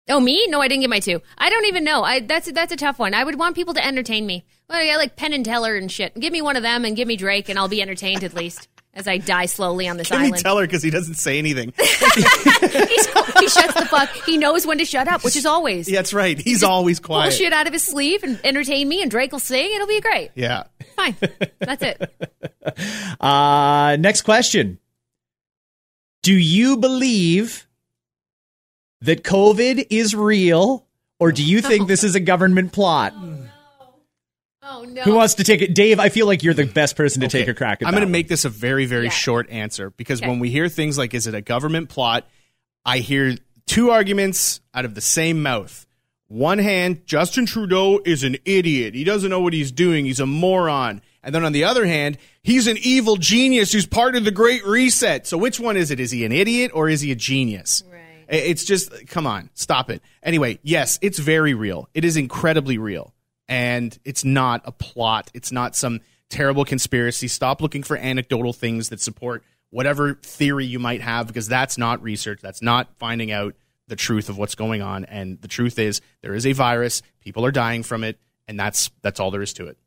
Oh, me? No, I didn't get my two. I don't even know. I that's that's a tough one. I would want people to entertain me. Well, yeah, like Penn and Teller and shit. Give me one of them and give me Drake, and I'll be entertained at least as I die slowly on this Let me island. tell her because he doesn't say anything. He's- he shuts the fuck. He knows when to shut up, which is always yeah, that's right. He's always quiet. pull quiet. shit out of his sleeve and entertain me, and Drake will sing. It'll be great. Yeah. Fine. That's it. Uh, next question. Do you believe that COVID is real, or do you think this is a government plot? Oh no. Who wants to take it? Dave, I feel like you're the best person to take a crack at I'm going to make this a very, very Yeah. short answer because Okay. when we hear things like, is it a government plot? I hear two arguments out of the same mouth. One hand, Justin Trudeau is an idiot. He doesn't know what he's doing. He's a moron. And then on the other hand, he's an evil genius who's part of the Great Reset. So which one is it? Is he an idiot or is he a genius? Right. It's just, come on, stop it. Anyway, yes, it's very real. It is incredibly real. And it's not a plot. It's not some terrible conspiracy. Stop looking for anecdotal things that support whatever theory you might have because that's not research. That's not finding out the truth of what's going on. And the truth is there is a virus. People are dying from it. And that's that's all there is to it.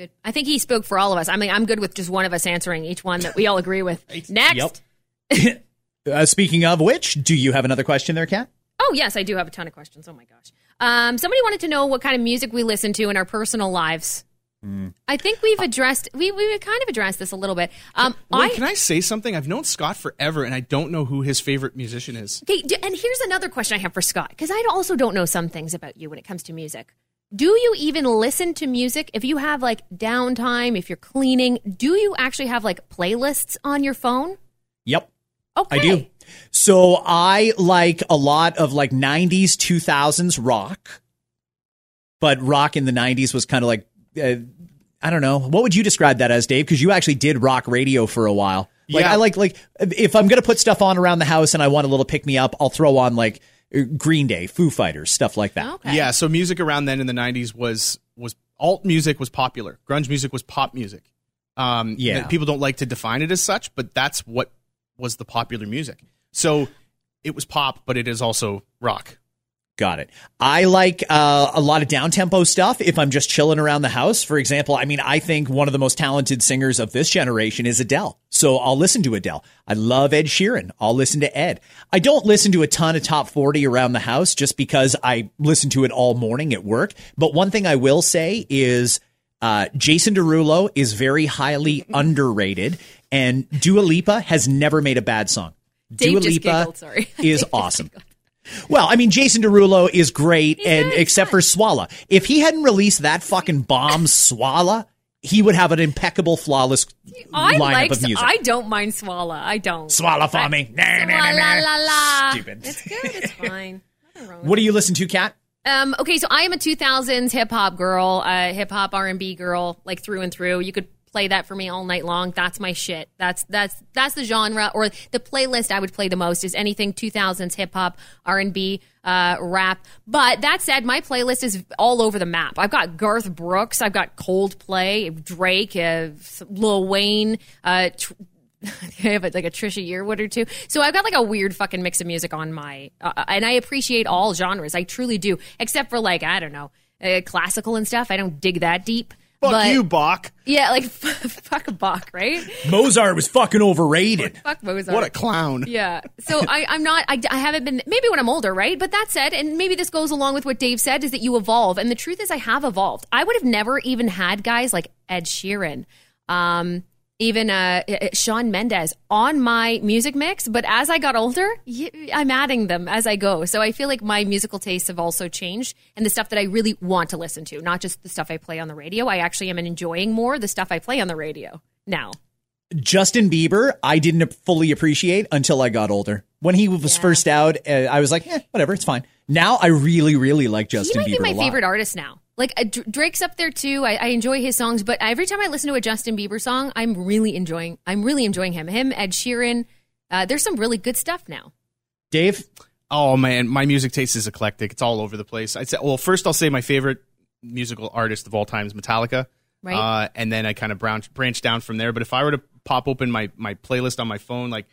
Good. I think he spoke for all of us. I mean, I'm good with just one of us answering each one that we all agree with. Next. Yep. Uh, speaking of which, do you have another question there, Kat? Oh, yes, I do have a ton of questions. Oh, my gosh. Um, somebody wanted to know what kind of music we listen to in our personal lives. Hmm. I think we've addressed, we, we kind of addressed this a little bit. Um, Wait, I, can I say something? I've known Scott forever and I don't know who his favorite musician is. okay, d- and here's another question I have for Scott, because I also don't know some things about you when it comes to music. Do you even listen to music? If you have like downtime, if you're cleaning, do you actually have like playlists on your phone? Yep. Okay. I do. So I like a lot of like 90s, 2000s rock. But rock in the 90s was kind of like, uh, I don't know. What would you describe that as, Dave? Because you actually did rock radio for a while. Like, Yeah. I like, like, if I'm going to put stuff on around the house and I want a little pick me up, I'll throw on like uh, Green Day, Foo Fighters, stuff like that. Okay. Yeah, so music around then in the '90s was was alt music was popular. Grunge music was pop music. Um, Yeah. people don't like to define it as such, but that's what was the popular music. So it was pop, but it is also rock. Got it. I like uh, a lot of down tempo stuff if I'm just chilling around the house. For example, I mean, I think one of the most talented singers of this generation is Adele. So I'll listen to Adele. I love Ed Sheeran. I'll listen to Ed. I don't listen to a ton of top 40 around the house just because I listen to it all morning at work. But one thing I will say is uh, Jason Derulo is very highly underrated, and Dua Lipa has never made a bad song. Dave Dua Lipa giggled, sorry. is awesome. Well, I mean, Jason Derulo is great, and very except for Swalla, if he hadn't released that fucking bomb Swalla, he would have an impeccable, flawless I lineup like, of music. I don't mind Swalla. I don't. Swalla for me. Nah, nah, nah, la la. Stupid. It's good. It's fine. Nothing wrong with What do you listen to, Kat? Um, okay, so I am a 2000s hip hop girl, uh, hip hop R&B girl, like through and through. You could play that for me all night long. That's my shit. That's that's that's the genre or the playlist I would play the most is anything 2000s hip hop, R&B, uh, rap. But that said, my playlist is all over the map. I've got Garth Brooks, I've got Coldplay, Drake, uh, Lil Wayne, uh, tr- I have like a Trisha Yearwood or two. So I've got like a weird fucking mix of music on my, uh, and I appreciate all genres. I truly do, except for like I don't know, uh, classical and stuff. I don't dig that deep. Fuck but, you, Bach. Yeah, like fuck a Bach, right? Mozart was fucking overrated. Fuck Mozart. What a clown. Yeah. So I, I'm not, I, I haven't been, maybe when I'm older, right? But that said, and maybe this goes along with what Dave said, is that you evolve. And the truth is, I have evolved. I would have never even had guys like Ed Sheeran, um, even uh, uh, Shawn Mendes on my music mix. But as I got older, I'm adding them as I go. So I feel like my musical tastes have also changed and the stuff that I really want to listen to, not just the stuff I play on the radio. I actually am enjoying more the stuff I play on the radio now. Justin Bieber, I didn't fully appreciate until I got older. When he was Yeah. first out, uh, I was like, eh, whatever, it's fine. Now I really, really like Justin he might Bieber. be my favorite artist now. Like uh, Drake's up there too. I, I enjoy his songs, but every time I listen to a Justin Bieber song, I'm really enjoying. I'm really enjoying him. Him, Ed Sheeran. Uh, there's some really good stuff now. Dave, Oh man, my music taste is eclectic. It's all over the place. I'd say, well, first I'll say my favorite musical artist of all time is Metallica. Right. Uh, and then I kind of branch branch down from there. But if I were to pop open my my playlist on my phone, like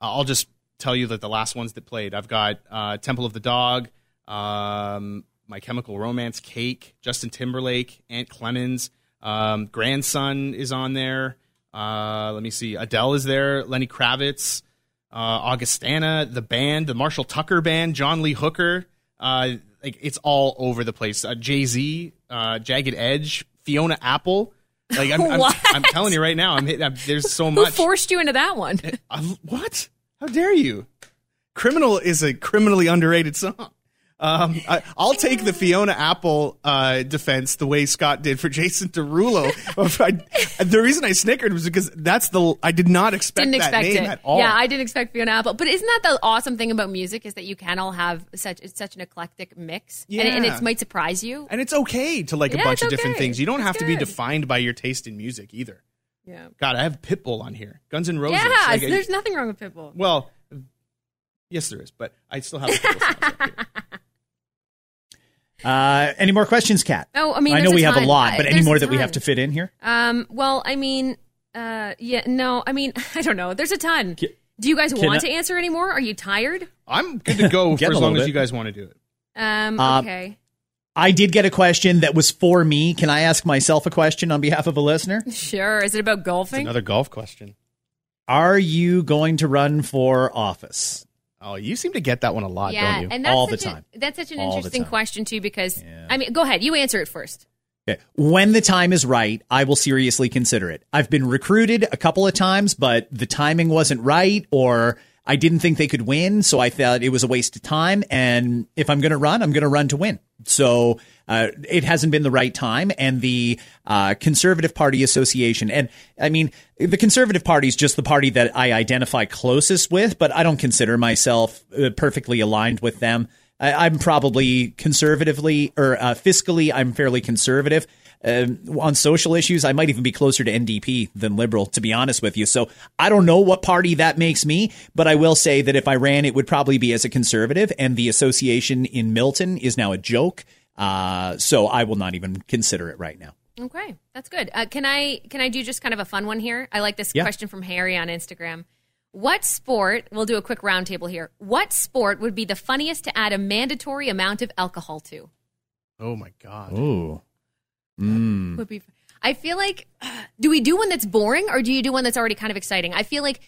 uh, I'll just tell you that the last ones that played, I've got uh, Temple of the Dog, um, My Chemical Romance, Cake, Justin Timberlake, Ant Clemons, um, Grandson is on there. Uh, let me see, Adele is there, Lenny Kravitz, uh, Augustana, the band, the Marshall Tucker band, John Lee Hooker. Uh, like it's all over the place. Uh, Jay Z, uh, Jagged Edge, Fiona Apple. Like I'm, I'm, I'm telling you right now, I'm, hit- I'm there's so Who much. forced you into that one? Uh, what? How dare you? Criminal is a criminally underrated song. Um, I, I'll take the Fiona Apple uh, defense the way Scott did for Jason Derulo. I, the reason I snickered was because that's the I did not expect didn't that expect name it. at all. Yeah, I didn't expect Fiona Apple. But isn't that the awesome thing about music is that you can all have such it's such an eclectic mix, and, and it might surprise you. and it's okay to like a bunch of different things. You don't It's have to be defined by your taste in music either. Yeah, God, I have Pitbull on here, Guns N' Roses. yeah. Like, I- there's nothing wrong with Pitbull. well, yes, there is, but I still have Pitbull songs up here. Uh, any more questions, Kat? Oh, I mean, I know we a have a lot, but any more that we have to fit in here? Um. Well, I mean, uh, yeah, no, I mean, I don't know. There's a ton. Can- Do you guys can want I- to answer anymore? Are you tired? I'm good to go for as long little as you guys want to do it. Um. Uh, okay. I did get a question that was for me. Can I ask myself a question on behalf of a listener? Sure. Is it about golfing? Another golf question. Are you going to run for office? Oh, you seem to get that one a lot, yeah, don't you? and that's All the such a- time. that's such an All interesting question too, because Yeah. I mean, go ahead. You answer it first. Okay. When the time is right, I will seriously consider it. I've been recruited a couple of times, but the timing wasn't right or I didn't think they could win, so I thought it was a waste of time. And if I'm going to run, I'm going to run to win. So uh, it hasn't been the right time. And the uh, Conservative Party Association, and I mean, the Conservative Party is just the party that I identify closest with, but I don't consider myself uh, perfectly aligned with them. I, I'm probably conservatively or uh, fiscally, I'm fairly conservative. Um, on social issues, I might even be closer to NDP than liberal, to be honest with you. So I don't know what party that makes me, but I will say that if I ran, it would probably be as a conservative, and the association in Milton is now a joke. Uh, so I will not even consider it right now. Okay, that's good. Uh, can I can I do just kind of a fun one here? I like this Yeah. question from Harry on Instagram. What sport? We'll do a quick roundtable here. What sport would be the funniest to add a mandatory amount of alcohol to? Oh my god. Ooh. Mm. Would be. I feel like, do we do one that's boring or do you do one that's already kind of exciting? I feel like,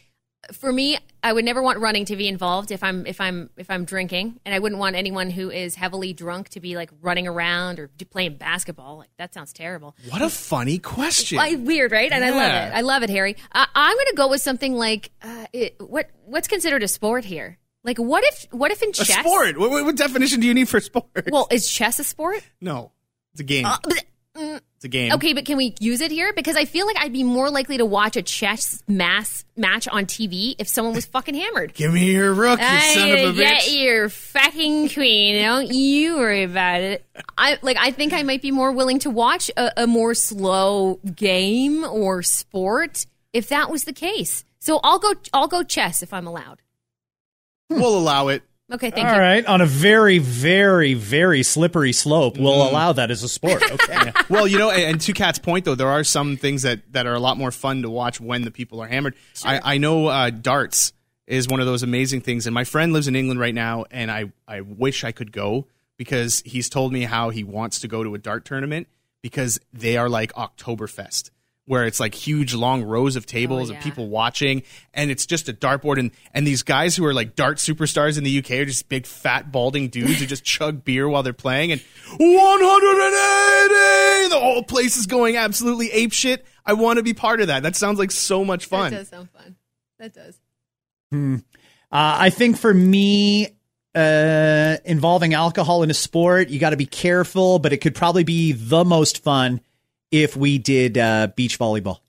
for me, I would never want running to be involved if I'm if I'm if I'm drinking, and I wouldn't want anyone who is heavily drunk to be like running around or playing basketball. Like that sounds terrible. What a funny question. I, weird, right? And I love it. I love it, Harry. Uh, I'm going to go with something like uh, it, what what's considered a sport here. Like what if what if in a chess? sport. What, what, what definition do you need for sport? Well, is chess a sport? no, it's a game. Uh, but- mm, it's a game. okay, but can we use it here? Because I feel like I'd be more likely to watch a chess mass match on TV if someone was fucking hammered. Give me your rook, you son of a get bitch. your fucking queen. Don't you worry about it. I like. I think I might be more willing to watch a, a more slow game or sport if that was the case. So I'll go. I'll go chess if I'm allowed. We'll allow it. Okay, thank All you. All right, On a very, very, very slippery slope, we'll allow that as a sport. Okay. Well, you know, and, and to Kat's point, though, there are some things that, that are a lot more fun to watch when the people are hammered. I, I know uh, darts is one of those amazing things, and my friend lives in England right now, and I, I wish I could go because he's told me how he wants to go to a dart tournament because they are like Oktoberfest. Where it's like huge long rows of tables Oh, yeah. and people watching, and it's just a dartboard, and and these guys who are like dart superstars in the UK are just big fat balding dudes who just chug beer while they're playing, and 180, the whole place is going absolutely ape shit. I want to be part of that. That sounds like so much fun. That does sound fun. That does. Uh, I think for me, uh, involving alcohol in a sport, you got to be careful, but it could probably be the most fun if we did uh, beach volleyball.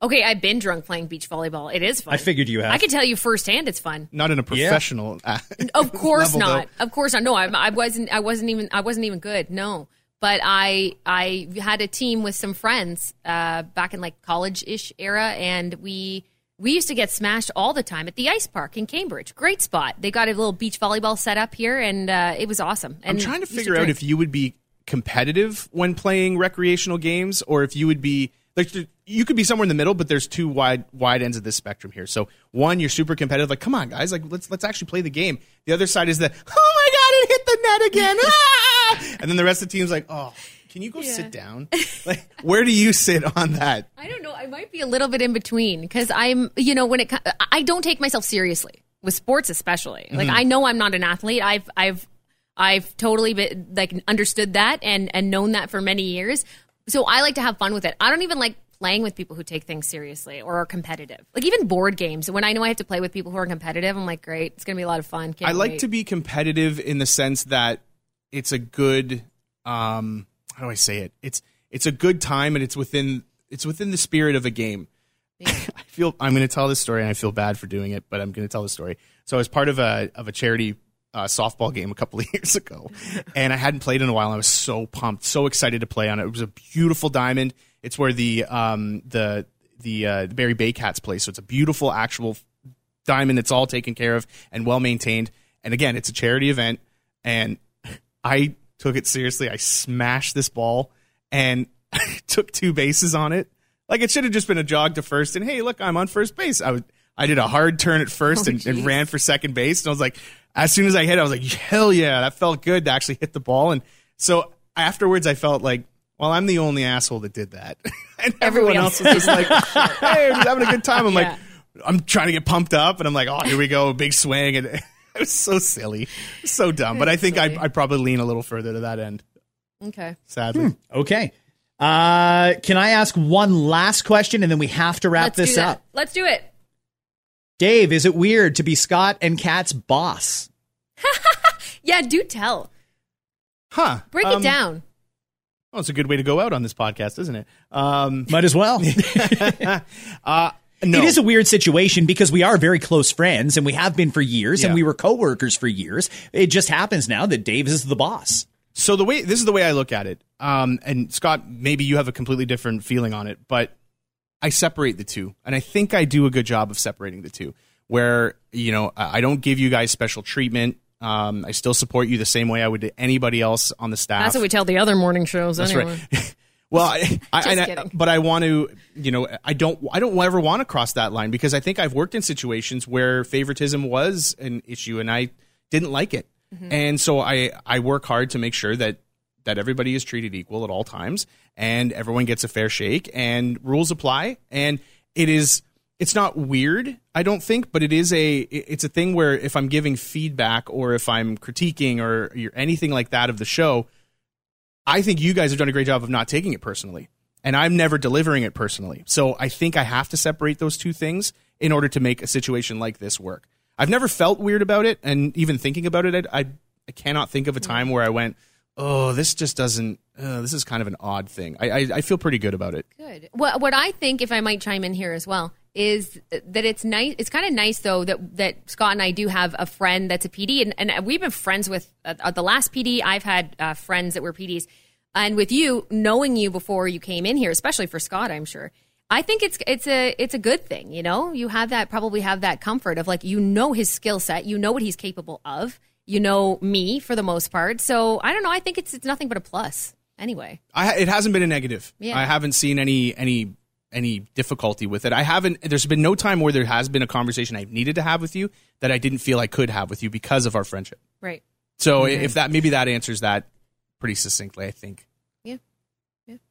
Okay, I've been drunk playing beach volleyball. It is fun. I figured you have. I can tell you firsthand, it's fun. Not in a professional. uh, Of course level, not. Of course not. No, I, I wasn't. I wasn't even. I wasn't even good. No, but I I had a team with some friends uh, back in like college ish era, and we we used to get smashed all the time at the ice park in Cambridge. Great spot. They got a little beach volleyball set up here, and uh, it was awesome. I'm And trying to used figure out if you would be competitive when playing recreational games, or if you would be like you could be somewhere in the middle, but there's two wide wide ends of this spectrum here. So one, you're super competitive, like come on guys, like let's let's actually play the game. The other side is the oh my god, it hit the net again, ah! and then the rest of the team's like oh. Can you go Yeah. sit down? Like, where do you sit on that? I don't know. I might be a little bit in between because I'm, you know, when it, I don't take myself seriously with sports, especially. Like I know I'm not an athlete. I've, I've, I've totally been like understood that and and known that for many years. So I like to have fun with it. I don't even like playing with people who take things seriously or are competitive. Like even board games. When I know I have to play with people who are competitive, I'm like, great, it's gonna be a lot of fun. Can't I like wait. to be competitive in the sense that it's a good um how do I say it? It's it's a good time and it's within it's within the spirit of a game. I feel I'm going to tell this story and I feel bad for doing it, but I'm going to tell the story. So I was part of a of a charity uh, softball game a couple of years ago, and I hadn't played in a while. I was so pumped, so excited to play on it. It was a beautiful diamond. It's where the um the the uh, the Barrie Baycats play, so it's a beautiful actual diamond. It's all taken care of and well maintained. And again, it's a charity event, and I took it seriously. I smashed this ball and took two bases on it. Like it should have just been a jog to first, and hey, look, I'm on first base. I was, I did a hard turn at first and, and ran for second base, and I was like, as soon as I hit, I was like, hell yeah, that felt good to actually hit the ball. And so afterwards, I felt like, well, I'm the only asshole that did that, and everyone Everybody else else- was just like, hey, I'm just having a good time. I'm Yeah. like, I'm trying to get pumped up, and I'm like, oh, here we go, big swing, and it was so silly, so dumb. But I think I silly. I probably lean a little further to that end, Okay. sadly. Okay. Uh, can I ask one last question and then we have to wrap Let's this up? Let's do it. Dave, is it weird to be Scott and Kat's boss? Yeah, do tell. Huh? Break Um, it down. Well, it's a good way to go out on this podcast, isn't it? Um, Might as well. uh, no. It is a weird situation because we are very close friends and we have been for years and we were coworkers for years. It just happens now that Dave is the boss. So the way this is the way I look at it, um, and Scott, maybe you have a completely different feeling on it, but I separate the two, and I think I do a good job of separating the two. Where you know I don't give you guys special treatment. Um, I still support you the same way I would to anybody else on the staff. That's what we tell the other morning shows. That's anyway. right. well, I, I, I- but I want to, you know, I don't, I don't ever want to cross that line because I think I've worked in situations where favoritism was an issue and I didn't like it, Mm-hmm. and so I, I work hard to make sure that that everybody is treated equal at all times and everyone gets a fair shake and rules apply and it is it's not weird i don't think but it is a it's a thing where if i'm giving feedback or if i'm critiquing or anything like that of the show I think you guys have done a great job of not taking it personally. And I'm never delivering it personally. So I think I have to separate those two things in order to make a situation like this work. I've never felt weird about it. And even thinking about it, I, I, I cannot think of a time where I went, oh, this just doesn't, uh, this is kind of an odd thing. I, I, I feel pretty good about it. Good. What what I think, if I might chime in here as well, is that it's nice. It's kind of nice though that that Scott and I do have a friend that's a PD, and, and we've been friends with uh, the last PD. I've had uh, friends that were PDs, and with you knowing you before you came in here, especially for Scott, I'm sure. I think it's it's a it's a good thing, you know. You have that probably have that comfort of like you know his skill set, you know what he's capable of, you know me for the most part. So I don't know. I think it's it's nothing but a plus. Anyway, I, it hasn't been a negative. Yeah. I haven't seen any any any difficulty with it. I haven't. There's been no time where there has been a conversation I've needed to have with you that I didn't feel I could have with you because of our friendship. right? So if that maybe that answers that pretty succinctly, I think. Yeah.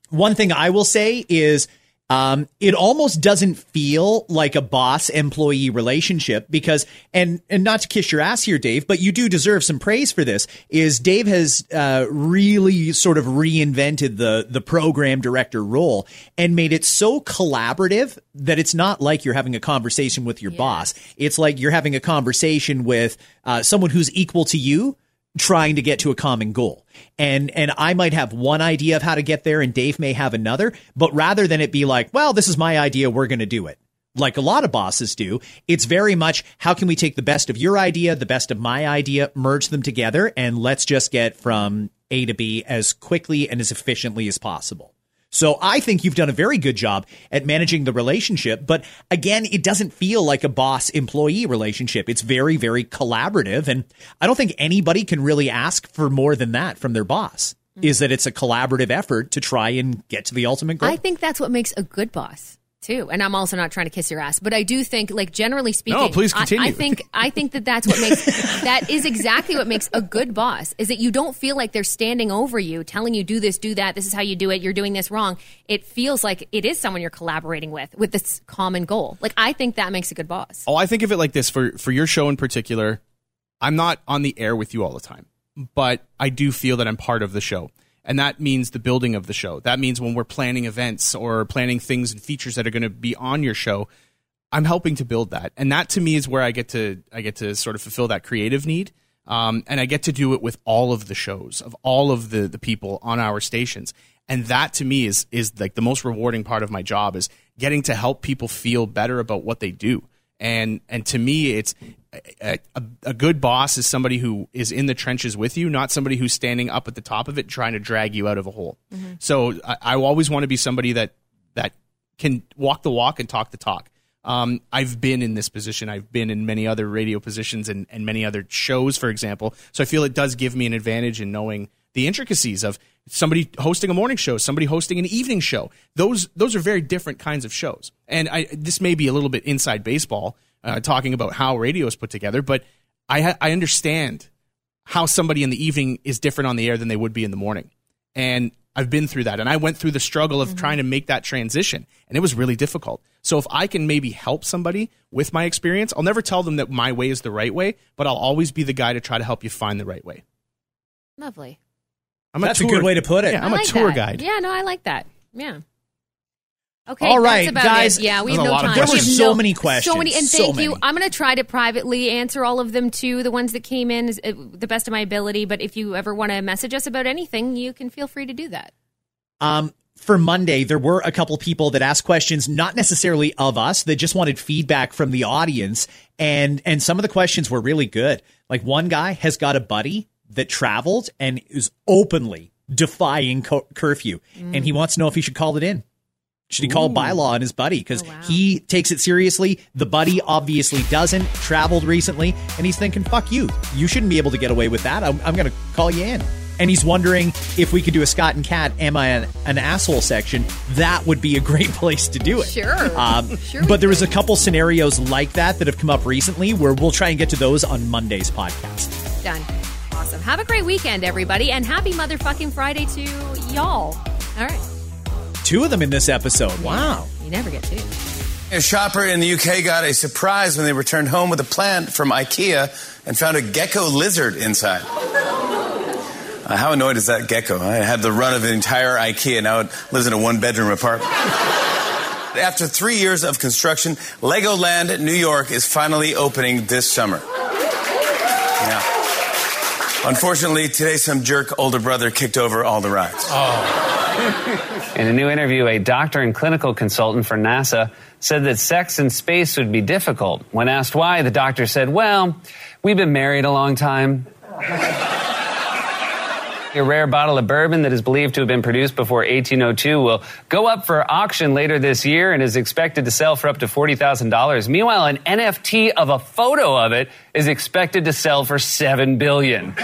One thing I will say is um, it almost doesn't feel like a boss employee relationship because and and not to kiss your ass here Dave but you do deserve some praise for this is Dave has uh, really sort of reinvented the the program director role and made it so collaborative that it's not like you're having a conversation with your boss. It's like you're having a conversation with uh, someone who's equal to you trying to get to a common goal. And and I might have one idea of how to get there and Dave may have another, but rather than it be like, well, this is my idea, we're going to do it. Like a lot of bosses do, it's very much how can we take the best of your idea, the best of my idea, merge them together and let's just get from A to B as quickly and as efficiently as possible. So I think you've done a very good job at managing the relationship, but again, it doesn't feel like a boss employee relationship. It's very, very collaborative. And I don't think anybody can really ask for more than that from their boss. is that it's a collaborative effort to try and get to the ultimate goal. I think that's what makes a good boss too. And I'm also not trying to kiss your ass, but I do think, like generally speaking, No, please I- continue. I, think I think that that's what makes that is exactly what makes a good boss is that you don't feel like they're standing over you, telling you do this, do that. This is how you do it. You're doing this wrong. It feels like it is someone you're collaborating with with this common goal. Like I think that makes a good boss. Oh, I think of it like this for for your show in particular. I'm not on the air with you all the time, but I do feel that I'm part of the show. And that means the building of the show. That means when we're planning events or planning things and features that are going to be on your show, I'm helping to build that. And that to me is where I get to I get to sort of fulfill that creative need. Um, and I get to do it with all of the shows of all of the the people on our stations. And that to me is is like the most rewarding part of my job is getting to help people feel better about what they do. And and to me, it's a, a, good boss is somebody who is in the trenches with you, not somebody who's standing up at the top of it trying to drag you out of a hole. So I, I always want to be somebody that that can walk the walk and talk the talk. Um, I've been in this position. I've been in many other radio positions and, and many other shows, for example. So I feel it does give me an advantage in knowing the intricacies of somebody hosting a morning show, somebody hosting an evening show. Those those are very different kinds of shows. And I, this may be a little bit inside baseball, uh, talking about how radio is put together, but I ha- I understand how somebody in the evening is different on the air than they would be in the morning. And I've been through that. And I went through the struggle of trying to make that transition. And it was really difficult. So if I can maybe help somebody with my experience, I'll never tell them that my way is the right way, but I'll always be the guy to try to help you find the right way. Lovely. I'm That's a good way to put it. Yeah, I'm I a like tour that. guide. Yeah, no, I like that. Yeah. Okay, All right, that's about guys. It. Yeah, we have no time. There We were so no- many questions. So many, and So thank you. many. I'm going to try to privately answer all of them too, the ones that came in, is, uh, the best of my ability. But if you ever want to message us about anything, you can feel free to do that. Um, for Monday, there were a couple people that asked questions, not necessarily of us, that just wanted feedback from the audience, and and some of the questions were really good. Like one guy has got a buddy that traveled and is openly defying co- curfew, and he wants to know if he should call it in. Should he call bylaw on his buddy? Because Oh, wow. he takes it seriously. The buddy obviously doesn't. Traveled recently, and he's thinking, "Fuck you! You shouldn't be able to get away with that. I'm, I'm going to call you in." And he's wondering if we could do a Scott and Kat "Am I an, an asshole?" section. That would be a great place to do it. Sure. Um, Sure but there was a couple scenarios like that that have come up recently where we'll try and get to those on Monday's podcast. Done. Awesome. Have a great weekend, everybody, and happy motherfucking Friday to y'all. All right. Two of them in this episode. Wow. You never get two. A shopper in the UK got a surprise when they returned home with a plant from IKEA and found a gecko lizard inside. Uh, how annoyed is that gecko? I had the run of the entire IKEA. Now it lives in a one bedroom apartment. After three years of construction, Legoland New York is finally opening this summer. Yeah. Unfortunately, today some jerk older brother kicked over all the rides. In a new interview, a doctor and clinical consultant for NASA said that sex in space would be difficult. When asked why, the doctor said, Well, we've been married a long time. A rare bottle of bourbon that is believed to have been produced before 1802 will go up for auction later this year and is expected to sell for up to $40,000. Meanwhile, an NFT of a photo of it is expected to sell for $7 billion.